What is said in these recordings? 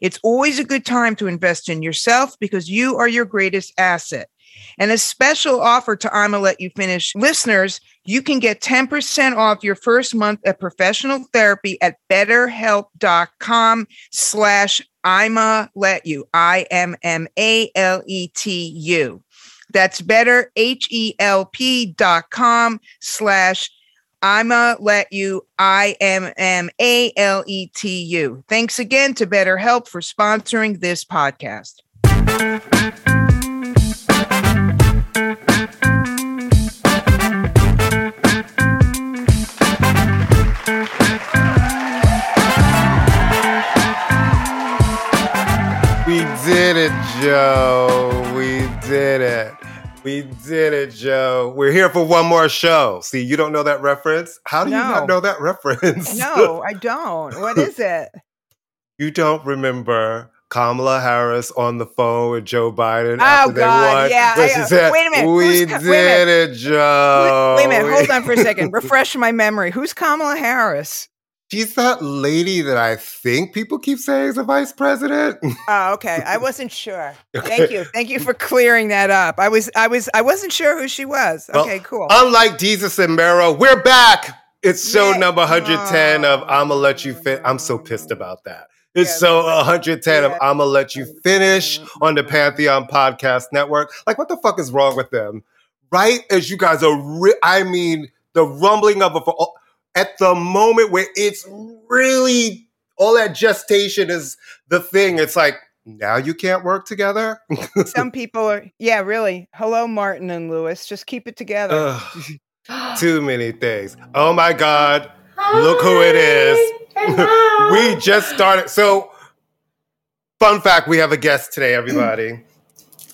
It's always a good time to invest in yourself because you are your greatest asset. And a special offer to I'ma Let You Finish listeners, you can get 10% off your first month of professional therapy at betterhelp.com slash I'ma let you. I M M A L E T U. That's better, H E L P dot com slash I'ma let you. I M M A L E T U. Thanks again to BetterHelp for sponsoring this podcast. We did it, Joe. We're here for one more show. See, you don't know that reference? How do no. you not know that reference? No, I don't. What is it? you don't remember Kamala Harris on the phone with Joe Biden oh, after God, they won. Yeah, I, uh, said, wait a minute. We Who's, did it, Joe. Wait, wait a minute. Hold on for a second. Refresh my memory. Who's Kamala Harris? She's that lady that I think people keep saying is a vice president. Oh, okay. I wasn't sure. Okay. Thank you. Thank you for clearing that up. I was, I was, I wasn't sure who she was. Okay, cool. Unlike Jesus and Mero, we're back. It's show number 110 oh. of I'ma Let You Fit. I'm so pissed about that. It's yeah, so 110 yeah. of I'ma Let You Finish on the Pantheon Podcast Network. Like, what the fuck is wrong with them? Right as you guys are, ri- I mean, the rumbling of a at the moment where it's really all that gestation is the thing. It's like now you can't work together. Some people are, yeah, really. Hello, Martin and Lewis. Just keep it together. too many things. Oh my God. Hi. Look who it is. we just started. So, fun fact we have a guest today, everybody.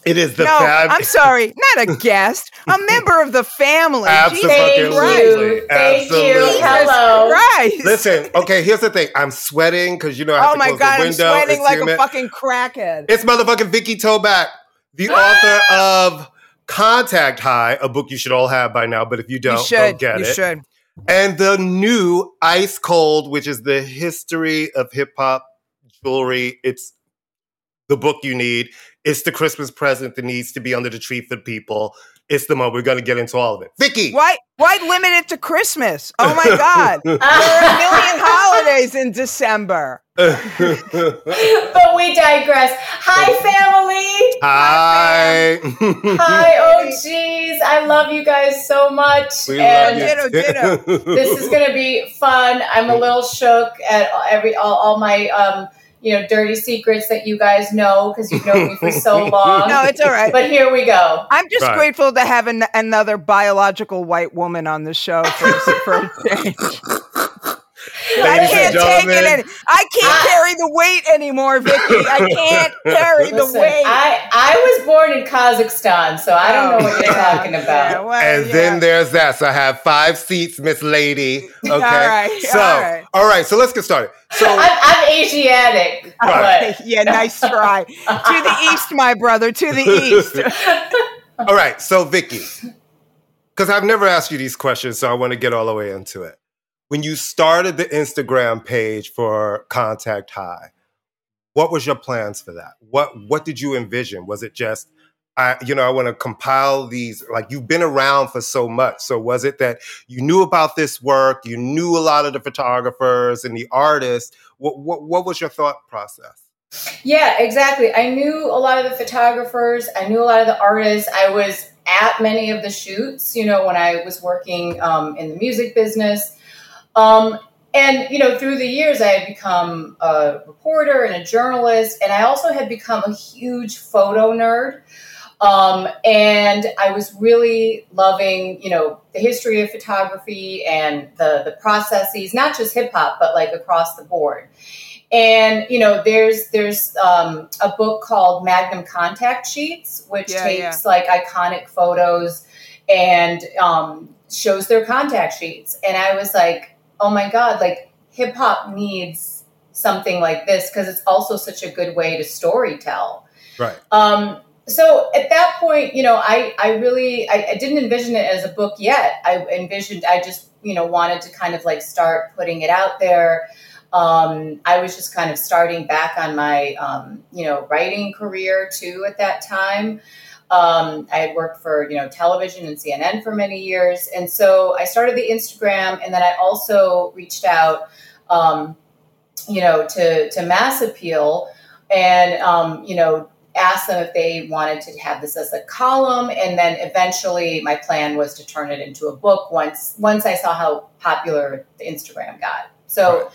It is the no, fab- I'm sorry, not a guest, a member of the family. Absolutely. Thank you. Thank Absolutely. you. Hello. Right. Listen, okay, here's the thing. I'm sweating because you know I have oh to my close God, the window. I'm sweating it's like humid. a fucking crackhead. It's motherfucking Vikki Tobak, the author of Contact High, a book you should all have by now, but if you don't, you should. get you it. should. And the new Ice Cold, which is the history of hip hop jewelry. It's the book you need. It's the Christmas present that needs to be under the tree for people. It's the moment we're going to get into all of it. Vikki, why why limit it to Christmas? Oh my God, there are a million holidays in December. but we digress. Hi, family. Hi. Hi, oh geez, I love you guys so much. We and love you. Ditto, ditto. this is going to be fun. I'm a little shook at every all, all my um, you know, dirty secrets that you guys know because you've known me for so long. No, it's all right. But here we go. I'm just right. grateful to have an, another biological white woman on the show for, for a change. I can't take it. Any- I can't I, carry the weight anymore, Vikki. I can't carry listen, the weight. I, I was born in Kazakhstan, so I don't know what oh. you're talking about. Yeah, well, and yeah. then there's that. So I have five seats, Miss Lady. Okay. all right. So all right. all right. So let's get started. So I'm, I'm Asiatic. Right. yeah, nice try. to the east, my brother. To the east. all right. So Vikki, because I've never asked you these questions, so I want to get all the way into it when you started the Instagram page for Contact High, what was your plans for that? What what did you envision? Was it just I, you know, I want to compile these. Like you've been around for so much. So was it that you knew about this work? You knew a lot of the photographers and the artists. What what, what was your thought process? Yeah, exactly. I knew a lot of the photographers. I knew a lot of the artists. I was at many of the shoots, you know, when I was working um, in the music business. Um, and, you know, through the years, I had become a reporter and a journalist, and I also had become a huge photo nerd. Um, and I was really loving, you know, the history of photography and the the processes, not just hip hop, but like across the board. And you know, there's there's um, a book called Magnum Contact Sheets, which yeah, takes yeah. like iconic photos and um, shows their contact sheets. And I was like, oh my god, like hip hop needs something like this because it's also such a good way to story tell. Right. Um, so at that point, you know, I, I really, I, I, didn't envision it as a book yet. I envisioned, I just, you know, wanted to kind of like start putting it out there. Um, I was just kind of starting back on my, um, you know, writing career too at that time. Um, I had worked for, you know, television and CNN for many years. And so I started the Instagram and then I also reached out, um, you know, to, to Mass Appeal and, um, you know, asked them if they wanted to have this as a column. And then eventually my plan was to turn it into a book once once i saw how popular the instagram got. So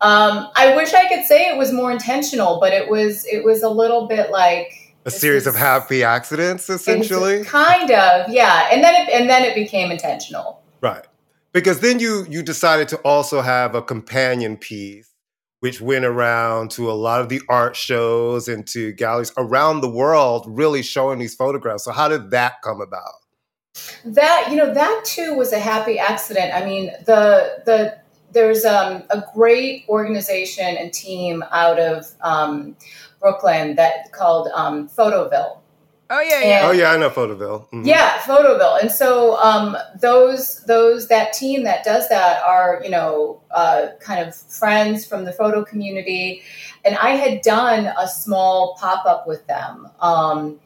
um, i wish i could say it was more intentional but it was it was a little bit like a series of happy accidents essentially kind of yeah and then it and then it became intentional right because then you you decided to also have a companion piece which went around to a lot of the art shows and to galleries around the world, really showing these photographs. So, how did that come about? That you know, that too was a happy accident. I mean, the the there's um, a great organization and team out of um, Brooklyn that called um, Photoville, Oh yeah, yeah. And, oh yeah, I know Photoville. Mm-hmm. Yeah, Photoville. And so um, those those that team that does that are you know uh, kind of friends from the photo community, and I had done a small pop up with them. Um,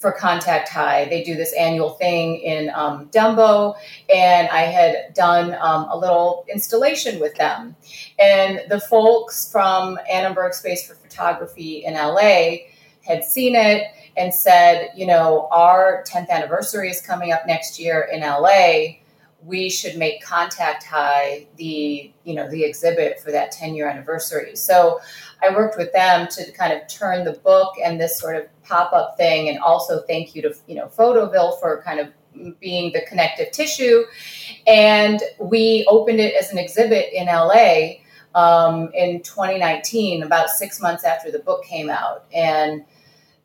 for Contact High. They do this annual thing in um, Dumbo, and I had done um, a little installation with them. And the folks from Annenberg Space for Photography in LA had seen it and said, you know, our 10th anniversary is coming up next year in LA. We should make Contact High the, you know, the exhibit for that 10 year anniversary. So I worked with them to kind of turn the book and this sort of pop up thing, and also thank you to, you know, Photoville for kind of being the connective tissue. And we opened it as an exhibit in LA um, in 2019, about six months after the book came out. And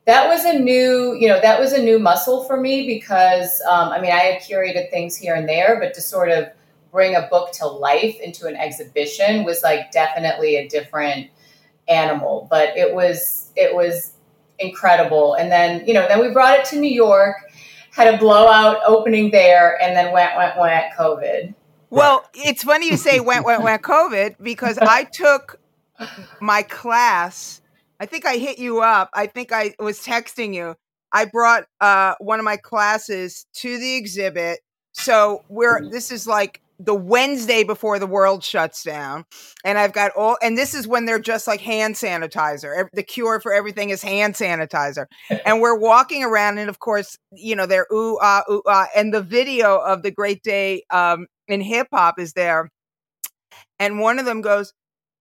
that was a new, you know, that was a new muscle for me because, um, I mean, I had curated things here and there, but to sort of bring a book to life into an exhibition was like definitely a different animal. But it was, it was incredible. And then, you know, then we brought it to New York, had a blowout opening there, and then went, went, went COVID. Well, it's funny you say went, went, went COVID because I took my class I think I hit you up. I think I was texting you. I brought uh, one of my classes to the exhibit. So we're this is like the Wednesday before the world shuts down, and I've got all. And this is when they're just like hand sanitizer. The cure for everything is hand sanitizer. and we're walking around, and of course, you know they're ooh ah ooh ah, and the video of the great day um, in hip hop is there. And one of them goes,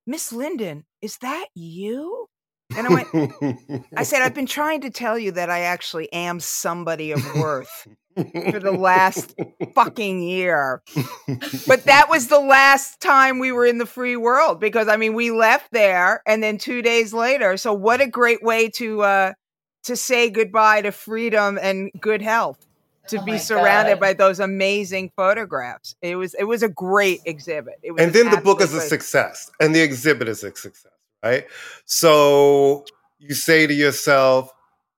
Miss Linden, is that you? And I went, I said, I've been trying to tell you that I actually am somebody of worth for the last fucking year. But that was the last time we were in the free world because I mean we left there and then 2 days later. So what a great way to uh to say goodbye to freedom and good health. To oh be surrounded God. by those amazing photographs. It was it was a great exhibit. and then the book is a success and the exhibit is a success right? So you say to yourself,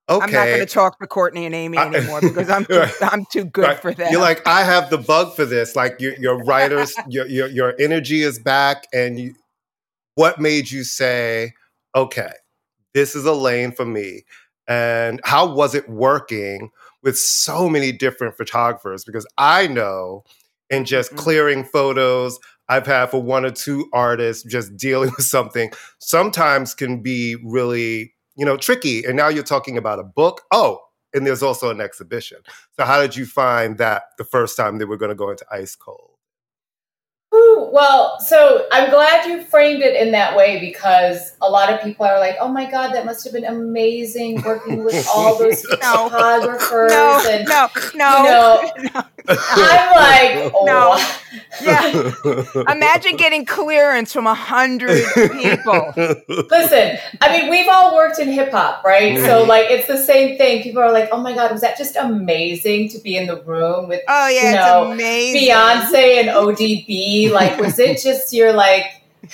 okay. I'm not going to talk to Courtney and Amy anymore because I'm too, I'm too good right. for that. You're like, I have the bug for this. Like your, your writers, your, your, your energy is back. And you, what made you say, okay, this is a lane for me? And how was it working with so many different photographers? Because I know in just mm-hmm. clearing photos, I've had for one or two artists just dealing with something sometimes can be really, you know, tricky. And now you're talking about a book. Oh, and there's also an exhibition. So how did you find that the first time they were going to go into ice cold? Ooh, well, so I'm glad you framed it in that way because a lot of people are like, "Oh my god, that must have been amazing working with all those no. photographers." No, and, no, no, you know, no. I'm like, oh. no, yeah. Imagine getting clearance from a hundred people. Listen, I mean, we've all worked in hip hop, right? Mm-hmm. So, like, it's the same thing. People are like, "Oh my god, was that just amazing to be in the room with?" Oh yeah, you know, amazing. Beyonce and ODB. Like, was it just you're like?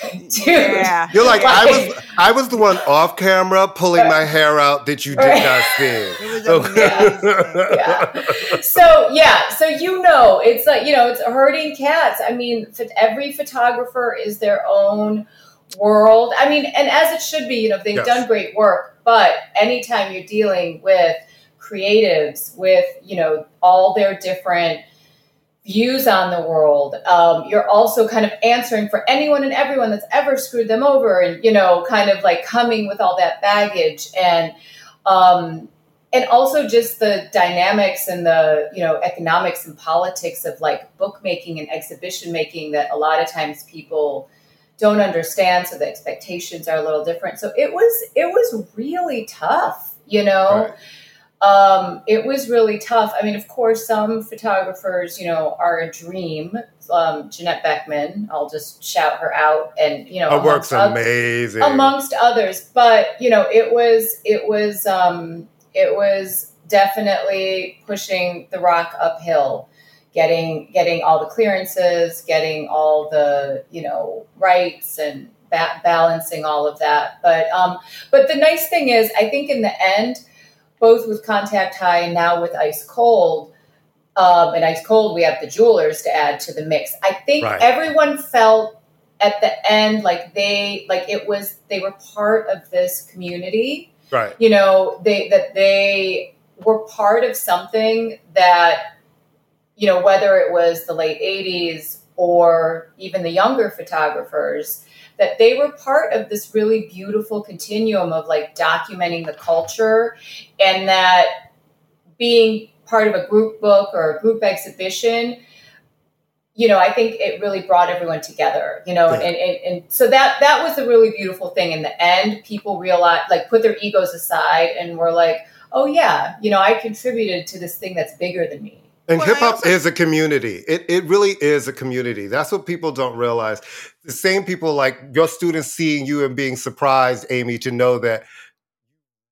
Dude, yeah. You're like, like, I was I was the one off camera pulling my hair out that you did right. not see. It was yeah. yeah. So yeah, so you know, it's like you know, it's herding cats. I mean, every photographer is their own world. I mean, and as it should be, you know, they've yes. done great work. But anytime you're dealing with creatives, with you know all their different views on the world. Um, you're also kind of answering for anyone and everyone that's ever screwed them over, and you know, kind of like coming with all that baggage and. Um, and also just the dynamics and the you know economics and politics of like bookmaking and exhibition making that a lot of times people don't understand so the expectations are a little different so it was it was really tough you know right um, it was really tough. I mean, of course, some photographers, you know, are a dream. Um, Janette Beckman, I'll just shout her out, and you know, her work's amazing amongst others. But you know, it was it was um, it was definitely pushing the rock uphill, getting getting all the clearances, getting all the you know rights and ba- balancing all of that. But um, but the nice thing is, I think in the end both with Contact High and now with Ice Cold. Um, and Ice Cold, we have the jewelers to add to the mix. I think right. everyone felt at the end like they like it was they were part of this community. Right. You know, they that they were part of something that you know whether it was the late 80s or even the younger photographers that they were part of this really beautiful continuum of like documenting the culture and that being part of a group book or a group exhibition you know i think it really brought everyone together you know yeah. and, and, and so that that was a really beautiful thing in the end people realized like put their egos aside and were like oh yeah you know i contributed to this thing that's bigger than me and well, hip hop also- is a community. It it really is a community. That's what people don't realize. The same people like your students seeing you and being surprised, Amy, to know that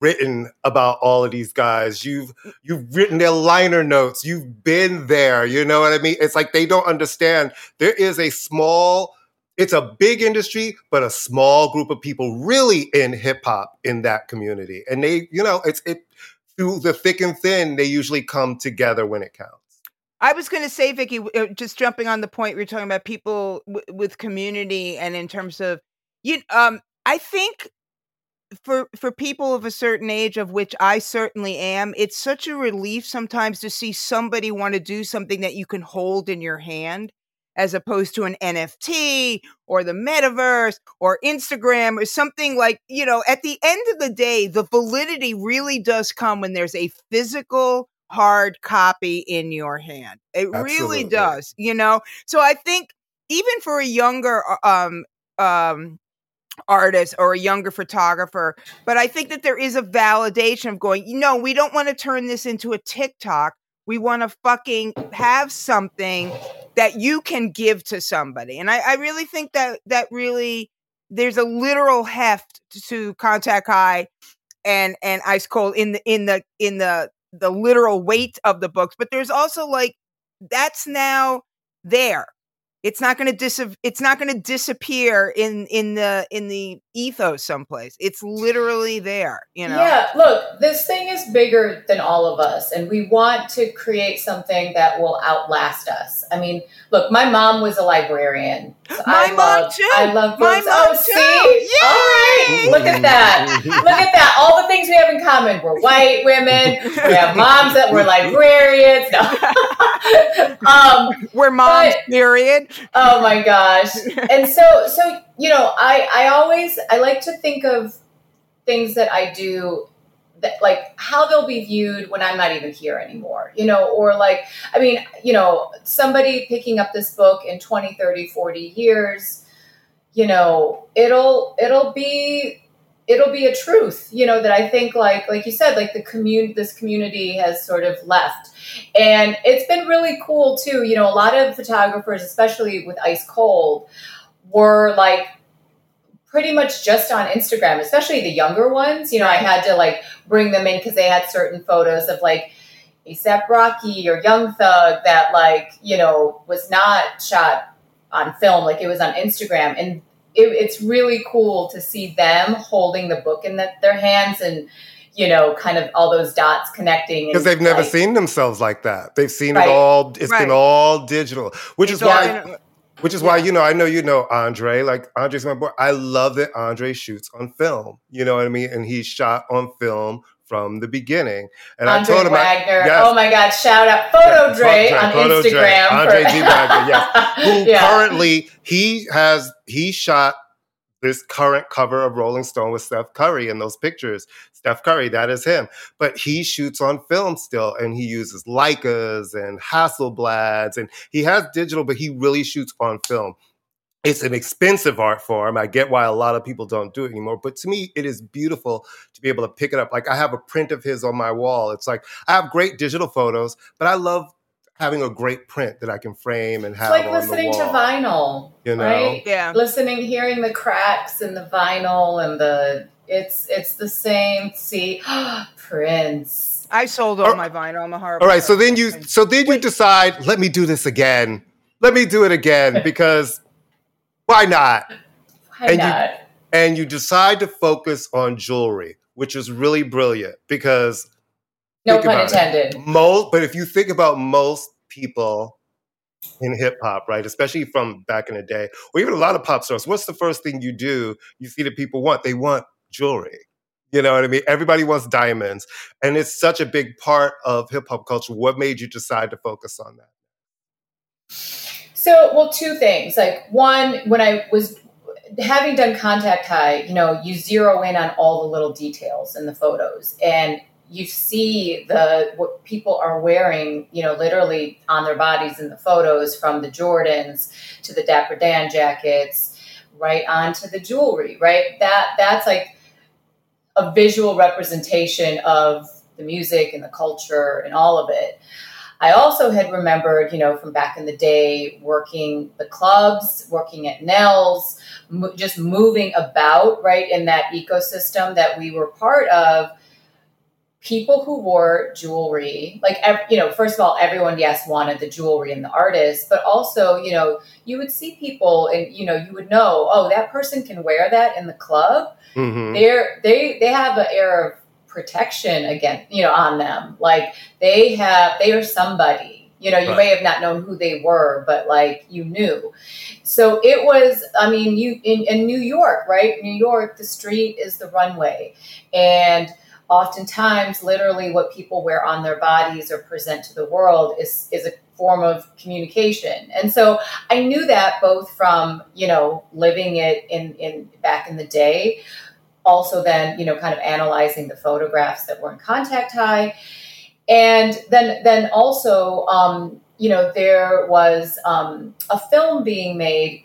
written about all of these guys. You've you've written their liner notes. You've been there. You know what I mean? It's like they don't understand. There is a small it's a big industry, but a small group of people really in hip hop in that community. And they, you know, it's it through the thick and thin, they usually come together when it counts. I was going to say, Vikki, uh, just jumping on the point we are talking about people w- with community, and in terms of you, um, I think for for people of a certain age, of which I certainly am, it's such a relief sometimes to see somebody want to do something that you can hold in your hand, as opposed to an NFT or the metaverse or Instagram or something like you know. At the end of the day, the validity really does come when there's a physical hard copy in your hand. It Absolutely. really does, you know? So I think even for a younger uh, um um artist or a younger photographer, but I think that there is a validation of going, you know, we don't want to turn this into a TikTok. We want to fucking have something that you can give to somebody. And I, I really think that that really there's a literal heft to contact high and and ice cold in the in the in the the literal weight of the books, but there's also like that's now there it's not going to dis it's not going to disappear in in the in the ethos someplace. It's literally there you know? Yeah look this thing is bigger than all of us and we want to create something that will outlast us. I mean look my mom was a librarian so my I mom love, too! I love my mom oh, too. see? Yay! all right look at that. Look at that all the things we have in common. We're white women we have moms that were librarians no. um, we're moms but, period oh my gosh. And so so you know, I I always I like to think of things that I do that like how they'll be viewed when I'm not even here anymore, you know, or like, I mean, you know, somebody picking up this book in 20, 30, 40 years, you know, it'll, it'll be, it'll be a truth, you know, that I think like, like you said, like the community, this community has sort of left and it's been really cool too. You know, a lot of photographers, especially with ice cold, were like pretty much just on Instagram, especially the younger ones. You know, I had to like bring them in because they had certain photos of like ASAP Rocky or Young Thug that like, you know, was not shot on film, like it was on Instagram. And it, it's really cool to see them holding the book in the, their hands and, you know, kind of all those dots connecting. Because they've never like, seen themselves like that. They've seen Right. it all, It's Right. been all digital, which is It's all why. been- Which is why you know I know you know Andre like Andre's my boy. I love that Andre shoots on film. You know what I mean? And he shot on film from the beginning. And Andre I told him, I, Wagner. yes. Oh my God! Shout out Photo Yeah, Dre Photo- on Photo Dre. Instagram. Andre D. Wagner, yes. who yeah. currently he has he shot this current cover of Rolling Stone with Steph Curry in those pictures. Steph Curry, that is him. But he shoots on film still, and he uses Leicas and Hasselblads, and he has digital, but he really shoots on film. It's an expensive art form. I get why a lot of people don't do it anymore, but to me, it is beautiful to be able to pick it up. Like I have a print of his on my wall. It's like I have great digital photos, but I love having a great print that I can frame and have. It's like on listening the to vinyl, You know? right? Yeah. Listening, hearing the cracks in the vinyl and the it's it's the same. See, Prince. I sold all All- my vinyl. I'm a horrible. All right, so then you so then you decide, let me do this again. Let me do it again because why not? Why And you- not? And you decide to focus on jewelry, which is really brilliant because no pun about it. intended. most but if you think about most people in hip hop, right, especially from back in the day, or even a lot of pop stars, what's the first thing you do? You see that people want? They want jewelry. You know what I mean? Everybody wants diamonds. And it's such a big part of hip hop culture. What made you decide to focus on that? So, well, two things. Like one, when I was having done contact high, you know, you zero in on all the little details in the photos, and you see the what people are wearing, you know, literally on their bodies in the photos, from the Jordans to the Dapper Dan jackets, right onto the jewelry, right? That that's like a visual representation of the music and the culture and all of it. I also had remembered, you know, from back in the day, working the clubs, working at Nell's, mo- just moving about, right, in that ecosystem that we were part of. People who wore jewelry, like, you know, first of all, everyone, yes, wanted the jewelry and the artist, but also, you know, you would see people and, you know, you would know, oh, that person can wear that in the club. Mhm. they're they they have an air of protection again you know on them. Like they have they are somebody. You know you Right. may have not known who they were but like you knew. So it was i mean you in, in new york right? New york the street is the runway. And oftentimes literally what people wear on their bodies or present to the world is is a form of communication. And so i knew that both from you know living it in in back in the day also then you know kind of analyzing the photographs that were in contact high. And then then also um, you know there was um, a film being made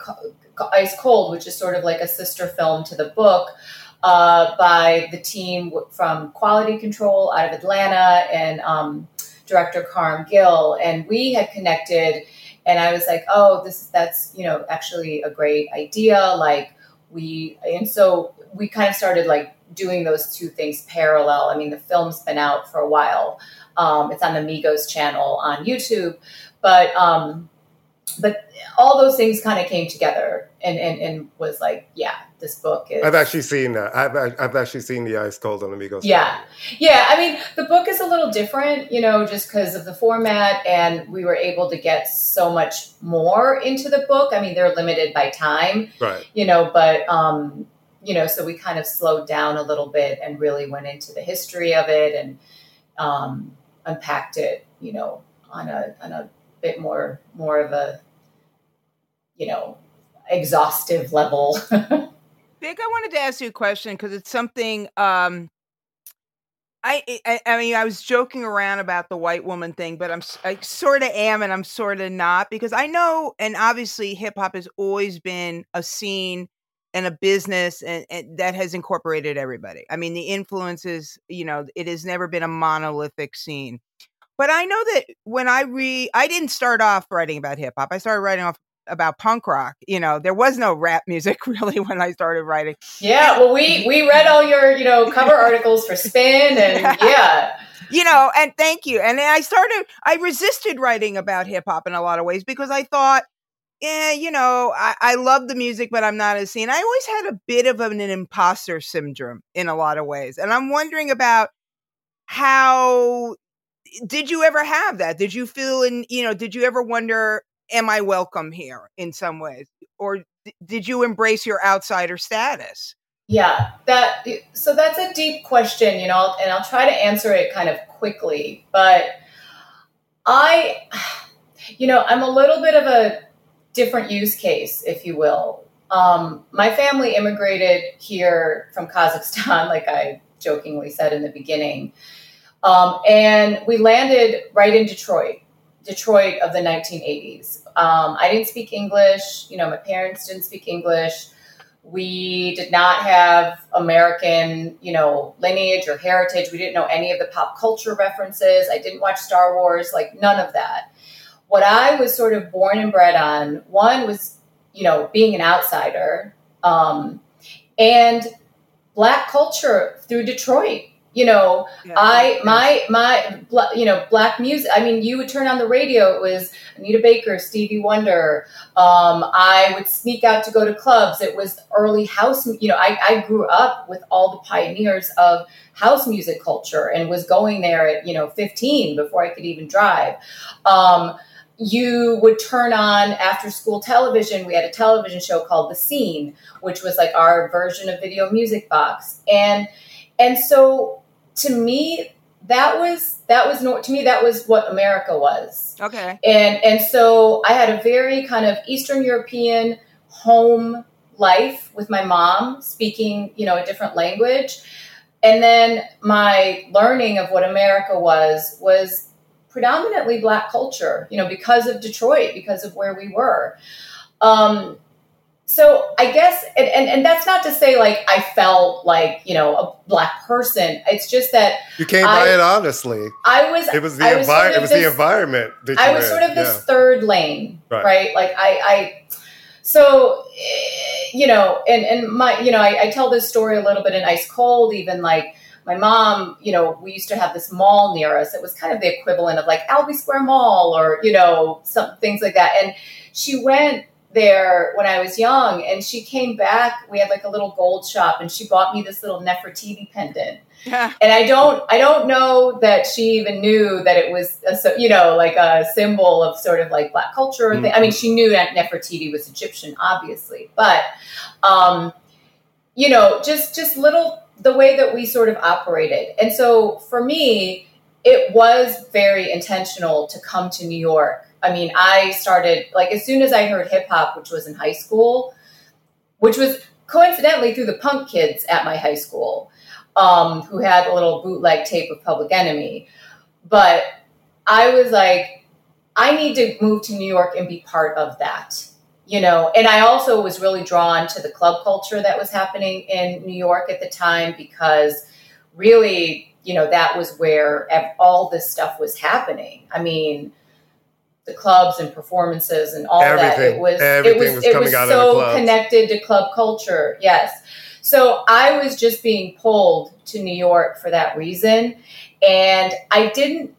ice cold which is sort of like a sister film to the book uh, by the team from quality control out of atlanta and um, director Karam Gill and we had connected and i was like oh this that's you know actually a great idea like we and so we kind of started like doing those two things parallel. I mean, the film's been out for a while. Um, it's on the Migos channel on YouTube, but um, but all those things kind of came together and, and and was like, yeah, this book is. I've actually seen that. I've, I've actually seen the Ice Cold on Amigos. Yeah. Yeah, I mean, the book is a little different, you know, just because of the format, and we were able to get so much more into the book. I mean, they're limited by time, Right. you know, but um, you know, so we kind of slowed down a little bit and really went into the history of it and um, unpacked it, you know, on a on a bit more more of a you know exhaustive level. Vic, I wanted to ask you a question because it's something um, I, I, I mean, I was joking around about the white woman thing, but I'm I sort of am, and I'm sort of not because I know, and obviously, hip hop has always been a scene and a business and, and, that has incorporated everybody. I mean, the influences, you know, it has never been a monolithic scene. But I know that when I re, I didn't start off writing about hip hop. I started writing off about punk rock. You know, there was no rap music really when I started writing. Yeah, well, we we read all your you know cover articles for Spin, and yeah. You know, and thank you. And I started, I resisted writing about hip hop in a lot of ways because I thought, yeah, you know, I, I love the music, but I'm not as seen. I always had a bit of an imposter syndrome in a lot of ways. And I'm wondering about how did you ever have that? Did you feel in, you know, did you ever wonder am I welcome here in some ways? Or did you embrace your outsider status? Yeah, that so that's a deep question, you know, and I'll try to answer it kind of quickly, but I you know, I'm a little bit of a different use case, if you will. Um, my family immigrated here from Kazakhstan, like I jokingly said in the beginning. Um, and we landed right in Detroit. Detroit of the 1980s. Um, I didn't speak English. You know, my parents didn't speak English. We did not have American, you know, lineage or heritage. We didn't know any of the pop culture references. I didn't watch Star Wars, like none of that. What I was sort of born and bred on, one was, you know, being an outsider, um, and black culture through Detroit you know yeah, i my my you know black music i mean you would turn on the radio it was anita baker stevie wonder um, i would sneak out to go to clubs it was early house you know I, I grew up with all the pioneers of house music culture and was going there at you know 15 before i could even drive um, you would turn on after school television. We had a television show called The Scene, which was like our version of Video Music Box. And and so to me that was that was no, to me that was what America was. Okay. And and so I had a very kind of Eastern European home life with my mom speaking, you know, a different language. And then my learning of what America was was predominantly black culture, you know, because of Detroit, because of where we were. Um, so I guess, and, and, and, that's not to say like I felt like, you know, a black person. It's just that you came I, by it honestly. I was, it was the, envi- sort of it was this, the environment. I was sort of this yeah. third lane, right. right? Like I, I, so, you know, and, and my, you know, I, I tell this story a little bit in ice cold, even like, my mom, you know, we used to have this mall near us. It was kind of the equivalent of like Albee Square Mall or, you know, some things like that. And she went there when I was young, and she came back. We had like a little gold shop, and she bought me this little Nefertiti pendant. Yeah. And I don't, I don't know that she even knew that it was, a, you know, like a symbol of sort of like black culture. Mm-hmm. I mean, she knew that Nefertiti was Egyptian, obviously, but, um, you know, just just little the way that we sort of operated. And so for me, it was very intentional to come to New York I mean, I started like as soon as I heard hip hop, which was in high school, which was coincidentally through the punk kids at my high school, um, who had a little bootleg tape of Public Enemy. But I was like, I need to move to New York and be part of that, you know. And I also was really drawn to the club culture that was happening in New York at the time because really, you know, that was where all this stuff was happening. I mean, the clubs and performances and all everything, that. It was it was, was it was so connected to club culture. Yes. So I was just being pulled to New York for that reason. And I didn't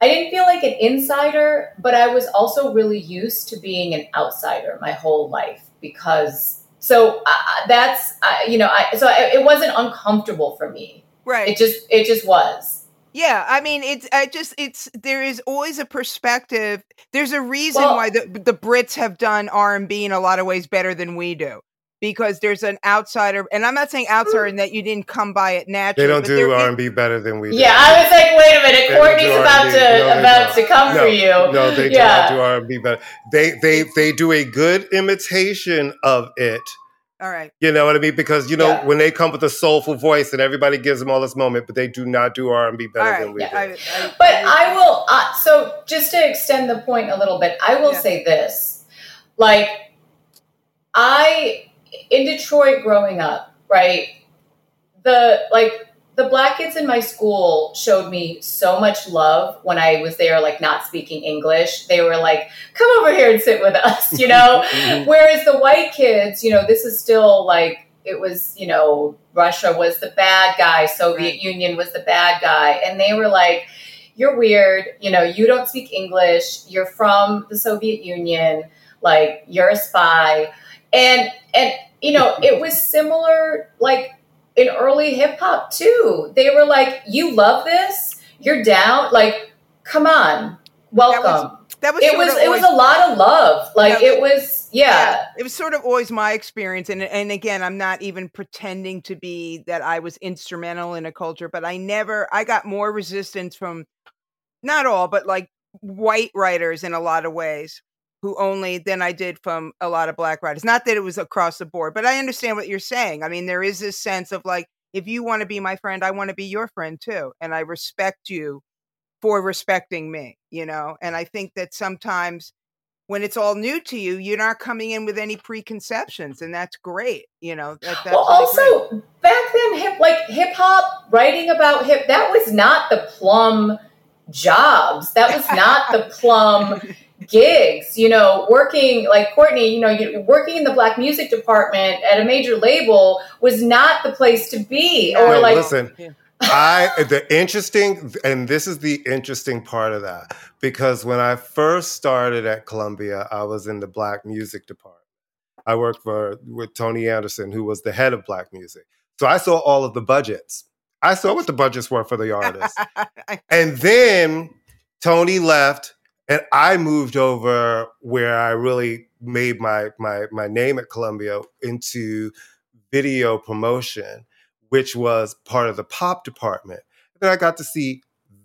I didn't feel like an insider, but I was also really used to being an outsider my whole life because so uh, that's uh, you know I, so I, it wasn't uncomfortable for me. Right. It just it just was. Yeah, I mean, it's I just it's there is always a perspective. There's a reason well, why the the Brits have done R and B in a lot of ways better than we do, because there's an outsider, and I'm not saying outsider mm. in that you didn't come by it naturally. They don't do R and B better than we do. Yeah, I was like, wait a minute, Courtney's about to no, about to come no, for you. No, they yeah. do not do R and B better. They they they do a good imitation of it All right. You know what I mean? Because you know Yeah. when they come with a soulful voice and everybody gives them all this moment, but they do not do R and B better All right. than we Yeah, do. I, I, But I will. Uh, so just to extend the point a little bit, I will Yeah. say this: like, I in Detroit growing up, right? The like the black kids in my school showed me so much love when I was there, like not speaking English. They were like, "Come over here and sit with us," you know. Mhm. Whereas the white kids, you know, this is still like it was, you know, Russia was the bad guy, Soviet Right. Union was the bad guy, and they were like, "You're weird, you know, you don't speak English, you're from the Soviet Union, like you're a spy," and and you know, it was similar, like in early hip hop too. They were like, "You love this, you're down, like, come on, welcome." that was it was it was always- a lot of love, like Yeah. it was, yeah. it was sort of always my experience and and again i'm not even pretending to be that i was instrumental in a culture but i never i got more resistance from not all but like white writers in a lot of ways who only than i did from a lot of black writers not that it was across the board but i understand what you're saying i mean there is this sense of like if you want to be my friend i want to be your friend too and i respect you for respecting me you know and i think that sometimes when it's all new to you, you're not coming in with any preconceptions, and that's great. You know, that, that's well, really great. also back then, hip like hip hop, writing about hip, that was not the plum jobs. That was not the plum gigs. You know, working like Courtney, you know, you, working in the black music department at a major label was not the place to be. No, Or No, like, listen, I the interesting and this is the interesting part of that because when I first started at Columbia, I was in the black music department. I worked for with Tony Anderson, who was the head of black music. So I saw all of the budgets. I saw what the budgets were for the artists. and then Tony left and I moved over where I really made my my my name at Columbia into video promotion, which was part of the pop department. And Then I got to see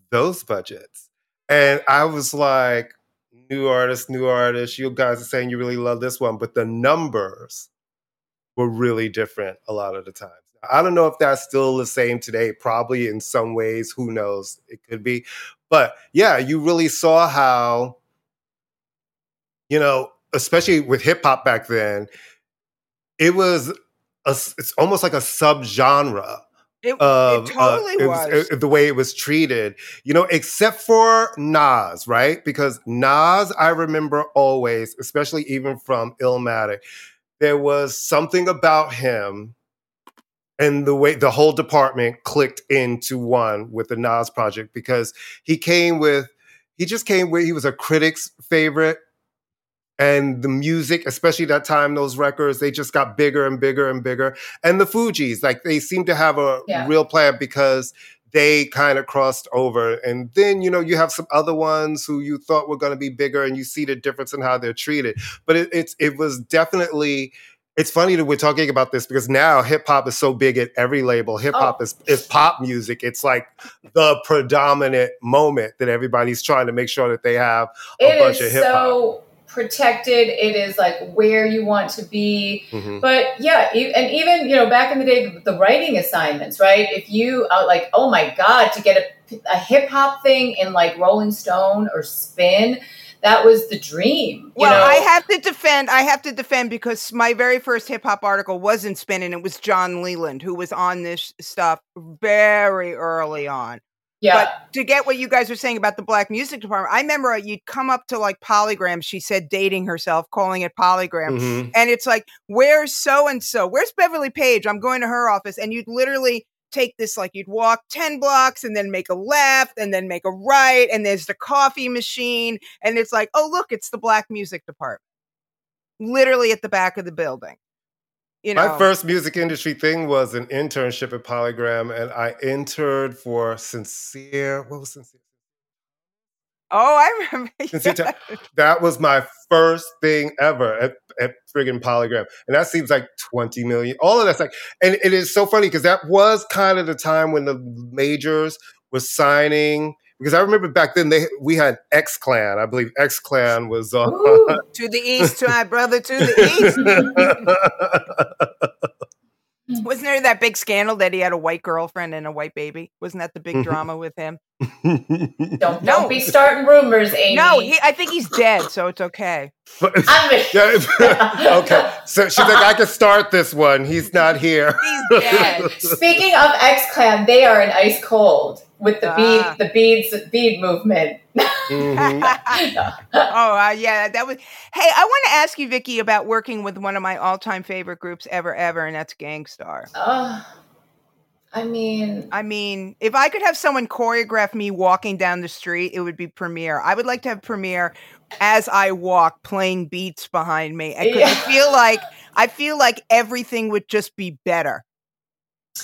those budgets. And I was like, new artist, new artist. You guys are saying you really love this one, but the numbers were really different a lot of the times. I don't know if that's still the same today. Probably in some ways, who knows? It could be. But yeah, you really saw how, you know, especially with hip hop back then, it was a, it's almost like a subgenre it, of it uh, totally it was. uh, the way it was treated, you know, except for Nas, right? Because Nas, I remember always, especially even from Illmatic, there was something about him and the way the whole department clicked into one with the Nas project because he came with, he just came with, he was a critic's favorite. And the music, especially that time, those records, they just got bigger and bigger and bigger and the Fugees, like they seem to have a Yeah. real plan because they kind of crossed over. And then, you know, you have some other ones who you thought were going to be bigger and you see the difference in how they're treated. But it, it's, it was definitely, it's funny that we're talking about this because now hip hop is so big at every label. Hip hop Oh. is, is pop music. It's like the predominant moment that everybody's trying to make sure that they have a it bunch of hip hop. so protected. It is like where you want to be. Mhm. But yeah, and even you know back in the day, the, writing assignments, right? If you uh, like, oh my god, to get a, a hip hop thing in like Rolling Stone or Spin, that was the dream. You Well, know? I have to defend. I have to defend because my very first hip hop article was in Spin, and it was John Leland who was on this stuff very early on. yeah, But to get what you guys were saying about the black music department, I remember you'd come up to like Polygram. She said dating herself, calling it Polygram. Mhm. And it's like, where's so and so? Where's Beverly Page? I'm going to her office. And you'd literally take this, like, you'd walk 10 blocks and then make a left and then make a right. And there's the coffee machine. And it's like, oh, look, it's the black music department. Literally at the back of the building. You know, My first music industry thing was an internship at Polygram, and I entered for Sincere. What was Sincere? Oh, I remember. Time. That was my first thing ever at, at friggin' Polygram. And that seems like 20 million. All of that's like, and it is so funny because that was kind of the time when the majors were signing. Because I remember back then they we had X Clan. I believe X Clan was on. Ooh. to the east, to my brother, to the east. Wasn't there that big scandal that he had a white girlfriend and a white baby? Wasn't that the big Mhm. drama with him? Don't No. don't be starting rumors, Amy. No, he, I think he's dead, so it's okay. I'm Yeah, okay. So she's like, I can start this one. He's not here. He's dead. Speaking of X Clan, they are an ice cold with the Ah. bead the beads bead movement. Mhm. oh uh, yeah, that was. Hey, I want to ask you, Vikki, about working with one of my all-time favorite groups ever, ever, and that's Gang Starr. Uh, I mean, I mean, if I could have someone choreograph me walking down the street, it would be Premier. I would like to have Premier as I walk, playing beats behind me. I, could, I feel like I feel like everything would just be better.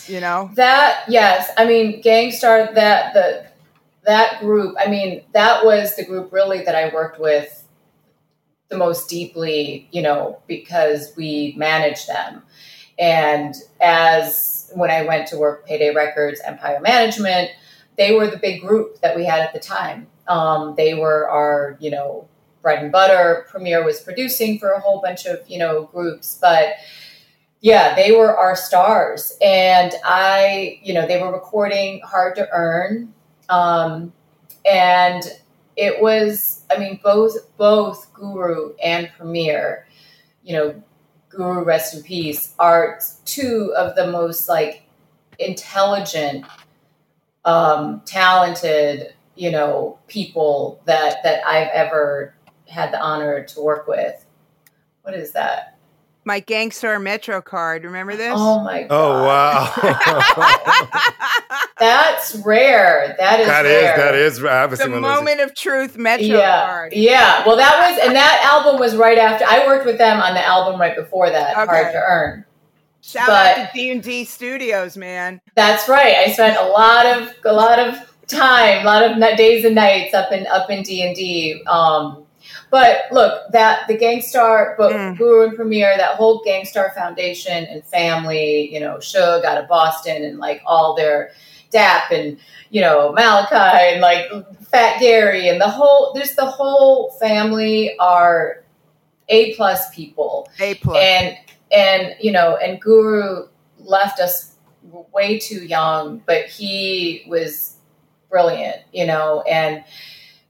You know? that yes, I mean, Gang Starr that the that group. I mean, that was the group really that I worked with the most deeply. You know, because we managed them, and as when I went to work Payday Records, Empire Management, they were the big group that we had at the time. Um, they were our, you know, bread and butter. Premier was producing for a whole bunch of, you know, groups, but yeah, they were our stars. And I, you know, they were recording Hard to Earn. Um, and it was, I mean, both both Guru and Premier, you know, Guru rest in peace, are two of the most like intelligent, um, talented, you know, people that that I've ever had the honor to work with. What is that? My Gang Starr Metro card. Remember this? Oh my god! Oh wow. That's rare. That is that is rare. that is the obviously one of those- moment of truth Metro yeah, card. yeah. Well, that was, and that album was right after I worked with them on the album right before that, Okay. Hard to Earn. Shout But- out to D and D Studios, man. That's right. I spent a lot of a lot of time, a lot of days and nights up in up in D and D. Um, but look, that the Gang Starr book, Mm. Guru and Premier, that whole Gang Starr Foundation and family, you know, Suge out of Boston and like all their DAP and you know Malachi and like Fat Gary and the whole. There's the whole family are a plus people A plus. and and you know and guru left us way too young but he was brilliant you know and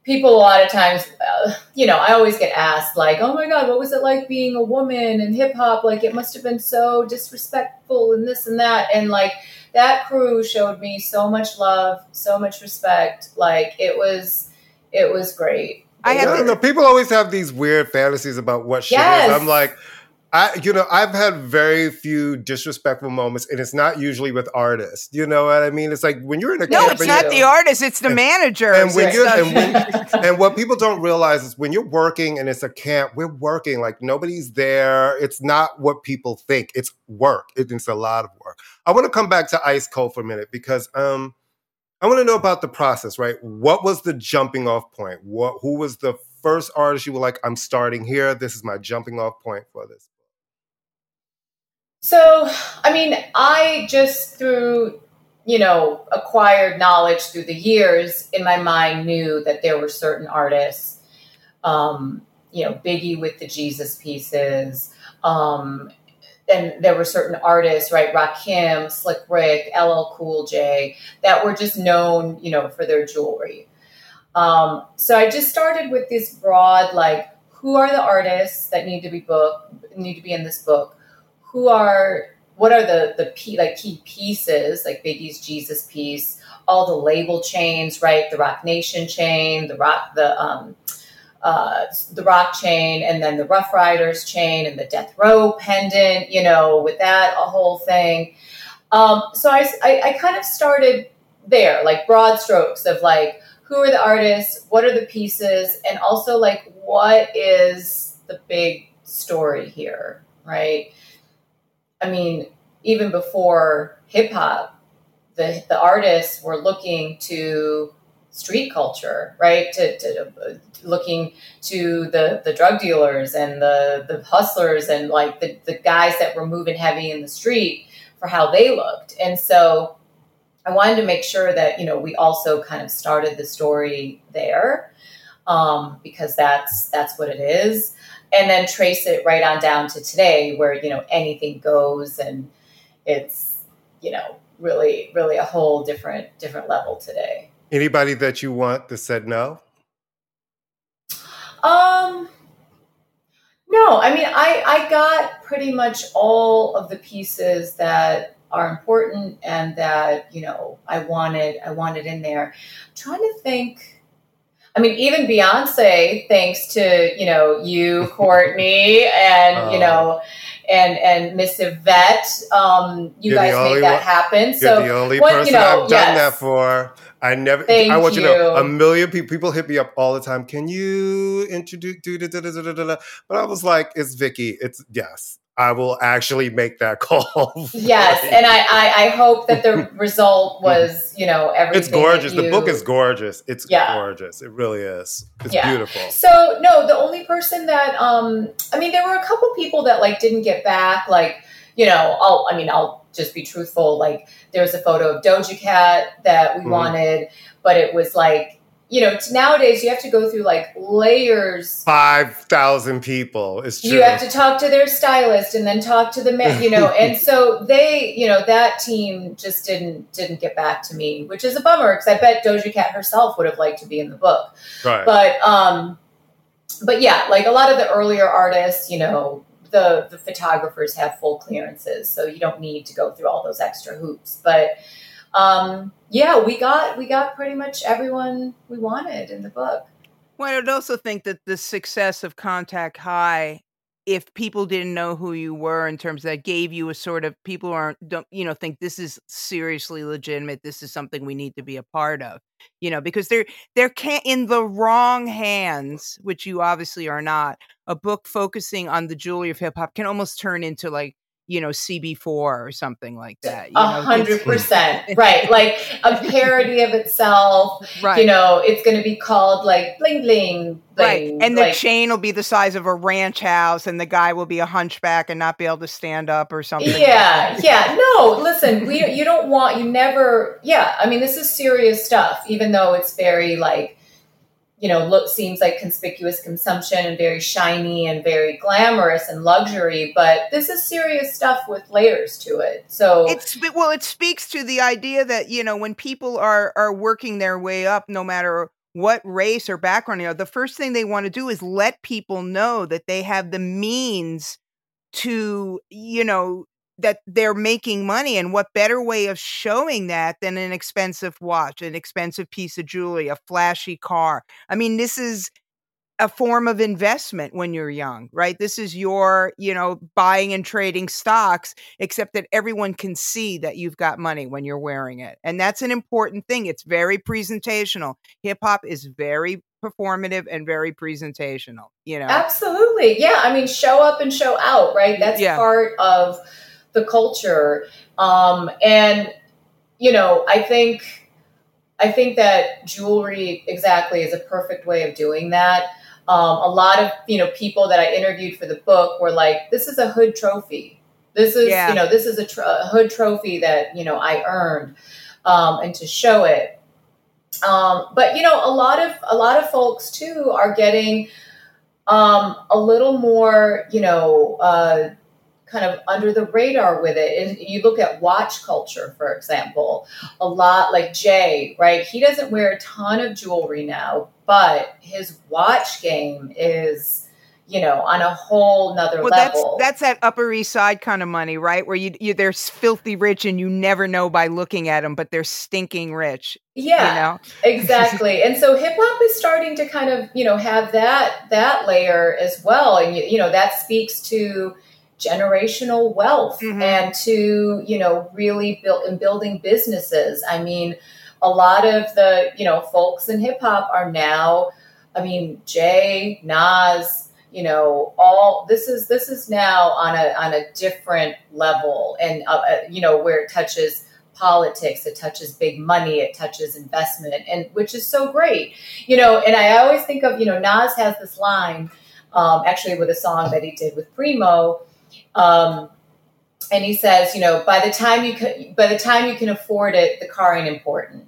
people a lot of times uh, you know i always get asked like oh my god what was it like being a woman in hip hop like it must have been so disrespectful and this and that and like that crew showed me so much love so much respect like it was it was great I have I don't know. People always have these weird fantasies about what shit Yes. is. I'm like, I, you know, I've had very few disrespectful moments, and it's not usually with artists. You know what I mean? It's like when you're in a no, it's not you- the artist; it's the and- manager. and when you're- and when- and what people don't realize is when you're working and it's a camp, we're working like nobody's there. It's not what people think. It's work. It- It's a lot of work. I want to come back to Ice Cold for a minute because um, I want to know about the process. Right? What was the jumping off point? What? Who was the first artist you were like, I'm starting here. This is my jumping off point for this. So, I mean, I just through, you know, acquired knowledge through the years in my mind knew that there were certain artists, um, you know, Biggie with the Jesus pieces, um, and there were certain artists, right, Rakim, Slick Rick, LL Cool J, that were just known, you know, for their jewelry. Um, so I just started with this broad, like, who are the artists that need to be book need to be in this book? Who are what are the the key like key pieces like Biggie's Jesus piece, all the label chains, right? The Roc Nation chain, the Rock the um uh, the Rock chain, and then the Ruff Ryders chain, and the Death Row pendant. You know, with that a whole thing. Um, so I, I I kind of started there, like broad strokes of like who are the artists, what are the pieces, and also like what is the big story here, right? I mean, even before hip hop, the the artists were looking to street culture, right? To, to uh, looking to the the drug dealers and the the hustlers and like the the guys that were moving heavy in the street for how they looked. And so I wanted to make sure that you know we also kind of started the story there um, because that's that's what it is and then trace it right on down to today where you know anything goes and it's you know, really, really a whole different different level today. Anybody that you want that said no? Um, no, I mean, I I got pretty much all of the pieces that are important and that you know I wanted I wanted in there. I'm trying to think. I mean, even Beyonce, thanks to you know you, Courtney, and you Oh. know, and and Miss Yvette, um, you guys made that one- happen. You're So the only what- person you know, I've done yes. that for. I never. Thank I want you to know a million people. People hit me up all the time. Can you introduce? Do da, da, da, da, da, da?" But I was like, it's Vikki. It's yes. I will actually make that call. yes, and. I, I I hope that the result was you know everything. it's gorgeous. that The book is gorgeous. It's Yeah. gorgeous. It really is. It's Yeah. beautiful. So no, the only person that um I mean there were a couple people that like didn't get back like you know I'll I mean I'll just be truthful like there was a photo of Doja Cat that we Mhm. wanted but it was like you know nowadays you have to go through like layers Five thousand people. It's true. you have to talk to their stylist and then talk to the man, you know and so they you know that team just didn't didn't get back to me which is a bummer because I bet Doja Cat herself would have liked to be in the book right. but um but yeah like a lot of the earlier artists you know the the photographers have full clearances so you don't need to go through all those extra hoops but um yeah we got we got pretty much everyone we wanted in the book Well, I'd also think that the success of Contact High, if people didn't know who you were in terms of that gave you a sort of people aren't don't you know think this is seriously legitimate. This is something we need to be a part of. You know, because they're they're can't in the wrong hands, which you obviously are not. A book focusing on the jewelry of hip hop can almost turn into like you know CB4 or something like that. You a know, hundred percent, right like a parody of itself right. you know it's going to be called like bling bling Right. bling And the like, chain will be the size of a ranch house, and the guy will be a hunchback and not be able to stand up or something. yeah that. yeah no listen we you don't want you never yeah i mean this is serious stuff even though it's very like you know look seems like conspicuous consumption and very shiny and very glamorous and luxury but this is serious stuff with layers to it. So It's well, it speaks to the idea that you know when people are are working their way up, no matter what race or background, you know, the first thing they want to do is let people know that they have the means to, you know, that they're making money. And what better way of showing that than an expensive watch, an expensive piece of jewelry, a flashy car? I mean, this is a form of investment when you're young, right? This is your, you know, buying and trading stocks, except that everyone can see that you've got money when you're wearing it. And that's an important thing. It's very presentational. Hip hop is very performative and very presentational, you know. Absolutely. Yeah. I mean, show up and show out, right? That's Yeah. part of the culture. Um, and, you know, I think, I think that jewelry exactly is a perfect way of doing that. Um, a lot of, you know, people that I interviewed for the book were like, this is a hood trophy. This is, Yeah. you know, this is a, tr- a hood trophy that, you know, I earned. Um, and to show it. Um, but you know, a lot of a lot of folks too are getting um, a little more, you know, uh, kind of under the radar with it. And you look at watch culture, for example, a lot like Jay, right? He doesn't wear a ton of jewelry now, but his watch game is, you know, on a whole nother Well, level. that's that's that Upper East Side kind of money, right? Where you, you they're filthy rich and you never know by looking at them, but they're stinking rich. yeah. You know, exactly and so hip hop is starting to kind of you know have that that layer as well and you, you know that speaks to generational wealth Mhm. and to you know really build and building businesses i mean a lot of the you know folks in hip hop are now i mean jay nas you know all this is this is now on a on a different level and uh, uh, you know where it touches politics it touches big money it touches investment and which is so great you know and i always think of you know nas has this line um, actually with a song that he did with primo um, and he says you know by the time you can by the time you can afford it the car ain't important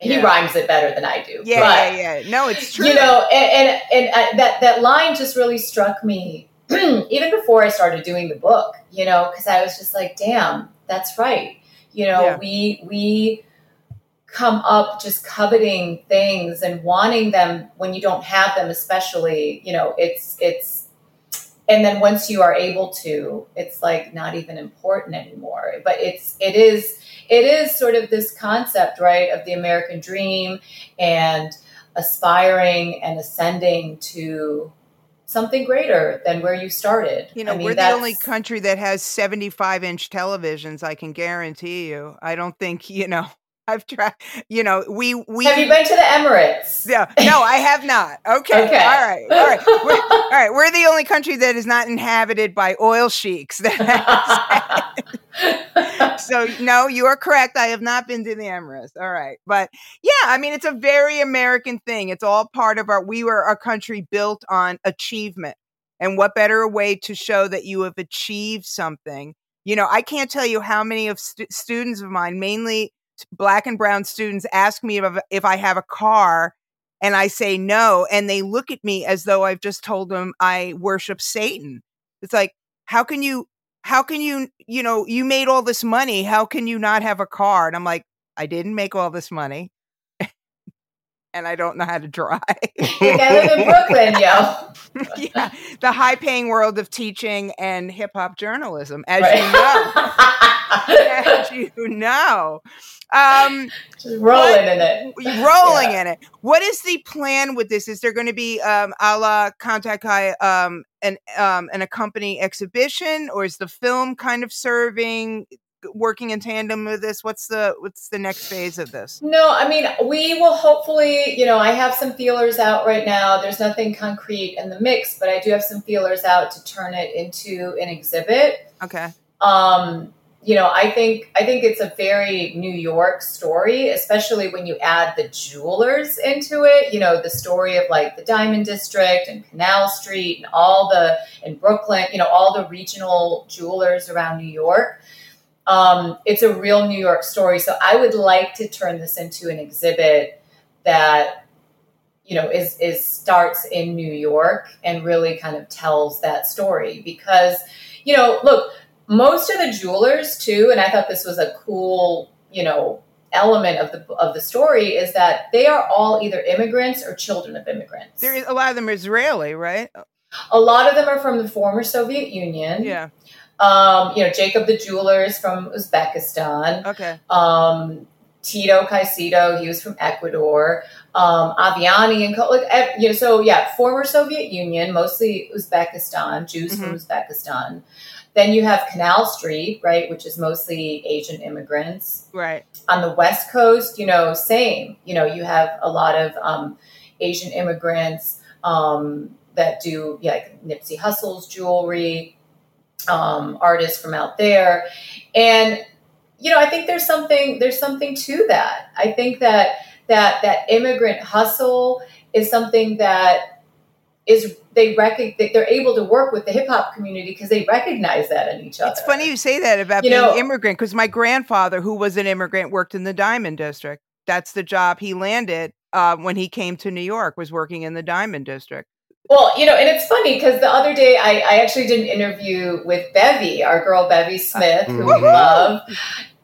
he Yeah. rhymes it better than i do yeah, but, yeah, yeah. No, it's true. you know and and, and uh, that that line just really struck me even before i started doing the book you know because i was just like damn that's right You know, Yeah. we we come up just coveting things and wanting them when you don't have them especially you know it's it's and then once you are able to it's like not even important anymore but it's it is it is sort of this concept right of the american dream and aspiring and ascending to something greater than where you started You know, I mean, we're the only country that has 75 inch televisions. I can guarantee you. I don't think, you know, I've tried, you know, we, we, have you been to the emirates yeah, no, I have not. Okay. Okay. All right. All right. We're, all right. We're the only country that is not inhabited by oil sheiks. so no, you are correct. I have not been to the Emirates. All right. But yeah, I mean, it's a very American thing. It's all part of our, we were a country built on achievement. And what better way to show that you have achieved something? You know, I can't tell you how many of stu- students of mine, mainly black and brown students, ask me if, if I have a car and I say no. And they look at me as though I've just told them I worship Satan. It's like, how can you, how can you, you know, you made all this money. How can you not have a car? And I'm like, I didn't make all this money. and I don't know how to drive. you live in brooklyn yo yeah, the high paying world of teaching and hip hop journalism, as you know. You know. Um, Just rolling in it. you're rolling in it. What is the plan with this? Is there going to be um, a la Contact High um, an um, an accompanying exhibition, or is the film kind of serving, working in tandem with this? What's the what's the next phase of this? No, I mean, we will hopefully, you know, I have some feelers out right now. There's nothing concrete in the mix, but I do have some feelers out to turn it into an exhibit. Okay, Um, you know, I think I think it's a very New York story, especially when you add the jewelers into it. You know, the story of like the Diamond District and Canal Street and all the in Brooklyn. You know, all the regional jewelers around New York. Um, it's a real New York story. So I would like to turn this into an exhibit that you know is is starts in New York and really kind of tells that story because you know look most of the jewelers too and I thought this was a cool you know element of the of the story is that they are all either immigrants or children of immigrants. there is a lot of them are Israeli, right? a lot of them are from the former Soviet Union. Yeah. Um, you know, Jacob the jeweler is from Uzbekistan. Okay. um, Tito Caicedo, he was from Ecuador. Um, Aviani and Co- like you know, so yeah, former Soviet Union, mostly Uzbekistan, Jews from Uzbekistan. Then you have Canal Street, right, which is mostly Asian immigrants. Right. On the West Coast, you know, same. You know, you have a lot of um, Asian immigrants um, that do yeah, like Nipsey Hussle's jewelry, um, artists from out there, and you know, I think there's something there's something to that. I think that that that immigrant hustle is something that is they they're able to work with the hip hop community because they recognize that in each other. It's funny you say that about You being know- immigrant because my grandfather, who was an immigrant, worked in the Diamond District. That's the job he landed uh, when he came to New York. Was working in the Diamond District. Well, you know, and it's funny because the other day I, I actually did an interview with Bevy, our girl Bevy Smith, who we love.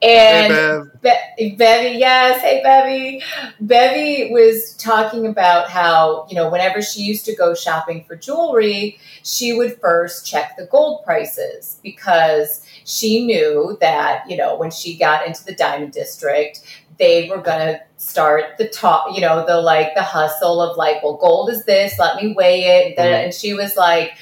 Hey, And Bev. Be- Bevy, yes, hey Bevy. Bevy was talking about how, you know, whenever she used to go shopping for jewelry, she would first check the gold prices because she knew that, you know, when she got into the diamond district, they were going to start the top, you know, the like the hustle of like, well, gold is this, let me weigh it. Mhm. And she was like,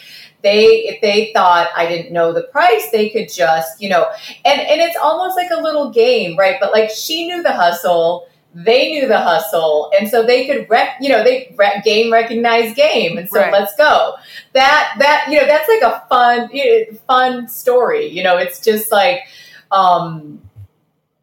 they if they thought I didn't know the price, they could just, you know, and and it's almost like a little game, right? But like she knew the hustle, they knew the hustle, and so they could rec, you know, they rec- game recognize game, and so Right. let's go. That that you know, that's like a fun you know, fun story. You know, it's just like um,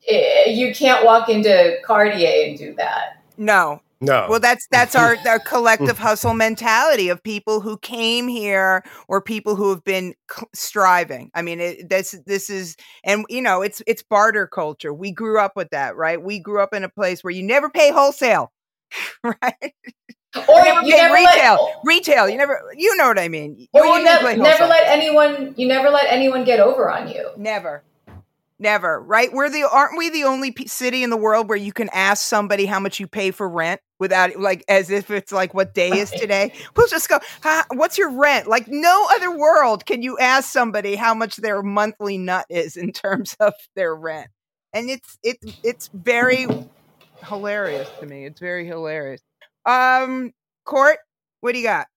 eh, you can't walk into Cartier and do that. No. No. Well, that's that's our, our collective hustle mentality of people who came here or people who have been c- striving. I mean, it, this this is, and you know, it's it's barter culture. We grew up with that, right? We grew up in a place where you never pay wholesale, right? Or never you pay never retail. let, Retail, you never, you know what I mean. or you only never never let anyone you never let anyone get over on you. never. Never, right? We're the aren't we the only p- city in the world where you can ask somebody how much you pay for rent without like as if it's like what day is today? We'll just go, "Huh, "What's your rent?" Like no other world can you ask somebody how much their monthly nut is in terms of their rent, and it's it it's very hilarious to me. It's very hilarious. Um, Court, what do you got?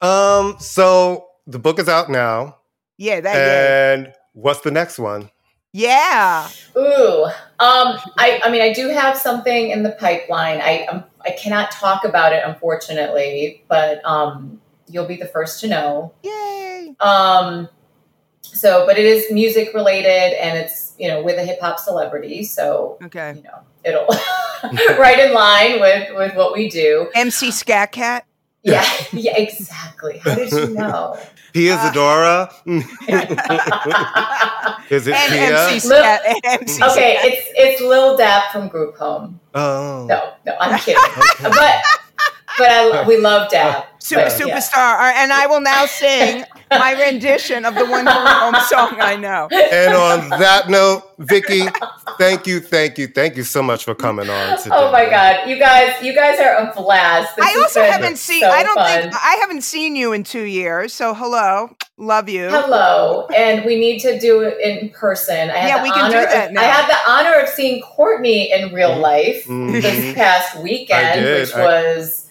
Um, so the book is out now, Yeah, that yeah. and what's the next one? yeah. Ooh, um, I, I mean, I do have something in the pipeline. I, um, I cannot talk about it, unfortunately, but um, you'll be the first to know. Yay! Um, so, but it is music related, and it's you know with a hip hop celebrity, so Okay. you know it'll right in line with with what we do. MC Scat Cat. Yeah, yeah, exactly. How did you know? Pia Uh, Zadora? Is it and Pia? MC Scat. And MC okay, Scat. it's it's Lil Dap from Group Home. Oh. No, no, I'm kidding. Okay. but but I we love Dap. Su- but, superstar. Uh, And I will now sing my rendition of the one from home song I know. And on that note, Vikki, thank you, thank you, thank you so much for coming on today. Oh my god, you guys, you guys are a blast. This I also haven't seen. so I don't fun. think I haven't seen you in two years. So hello, love you. Hello, and we need to do it in person. I had Yeah, the we can do honor that of, now. I had the honor of seeing Courtney in real Mhm. life Mhm. this past weekend, did. which I- was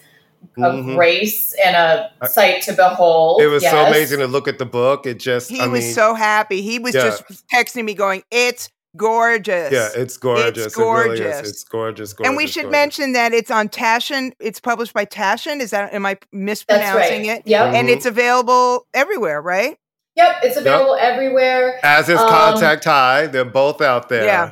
a Mhm. grace and a sight to behold. It was so amazing to look at the book. It just, He I was mean, so happy. He was Yeah. just texting me, going, "It's gorgeous." yeah, it's gorgeous. It really gorgeous. It's gorgeous, gorgeous. and we should gorgeous. mention that it's on Taschen. It's published by Taschen. Is that am I mispronouncing right. it? Yep. And Mhm. it's available everywhere, right? Yep. It's available everywhere. As is Um, Contact High. They're both out there. Yeah.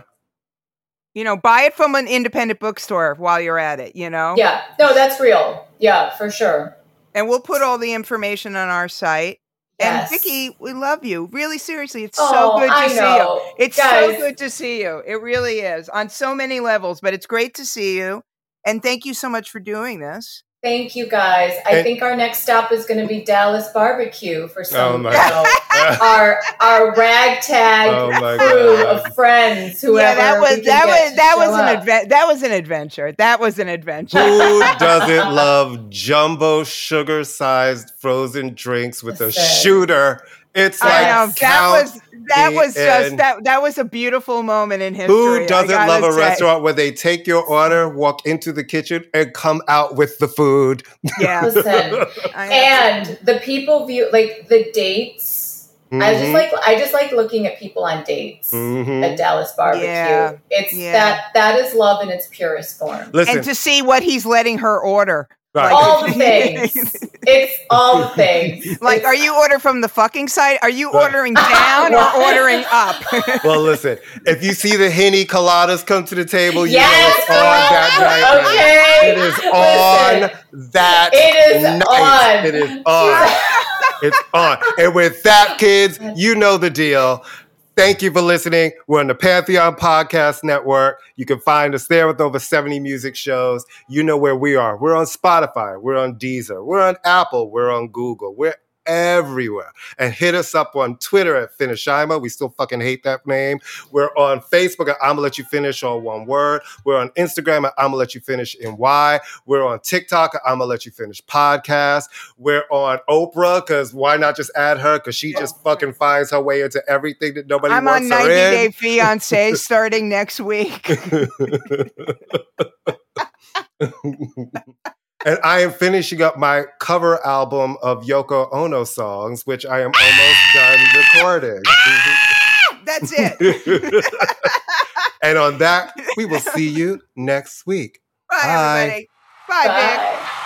You know, buy it from an independent bookstore while you're at it. You know. Yeah. No, that's real. Yeah, for sure. And we'll put all the information on our site. Yes. And Vikki, we love you. Really, seriously, it's Oh, so good to I see you. It's Guys, so good to see you. It really is on so many levels, but it's great to see you. And thank you so much for doing this. Thank you guys. I And- think our next stop is going to be Dallas Barbecue for Oh some, my you our our ragtag Oh crew God. of friends. Whoever yeah, that was that was that was an adventure. That was an adventure. That was an adventure. Who doesn't love jumbo sugar sized frozen drinks with a Listen. shooter? It's like I know that count was that me was just that that was a beautiful moment in history. Who doesn't gotta love a say. restaurant where they take your order, walk into the kitchen, and come out with the food? Yeah, Listen, and the people view like the dates. I just Mhm. like I just like looking at people on dates Mhm. at Dallas Barbecue. Yeah. It's Yeah. that that is love in its purest form. Listen, and to see what he's letting her order. Right. all the things. It's all the things. Like, It's- are you order from the fucking side? Are you Right. ordering down or ordering up? well, listen, if you see the Henny coladas come to the table, you Yes, know it's on that night. Okay. It is on Listen, that It is night. on. It is on. it's on. And with that, kids, you know the deal. Thank you for listening. We're on the Pantheon Podcast Network. You can find us there with over 70 music shows. You know where we are. We're on Spotify. We're on Deezer. We're on Apple. We're on Google. We're everywhere. And hit us up on Twitter at Finishima. We still fucking hate that name. We're on Facebook at I'ma Let You Finish all one word. We're on Instagram at I'ma Let You Finish in Y. We're on TikTok at I'ma Let You Finish podcast. We're on Oprah because why not just add her? Because she just fucking finds her way into everything that nobody I'm wants on 90. Day Fiance starting next week. and I am finishing up my cover album of Yoko Ono songs, which I am almost done recording. Ah! That's it. and on that, we will see you next week. Bye, Bye. everybody. Bye, Vic. Bye.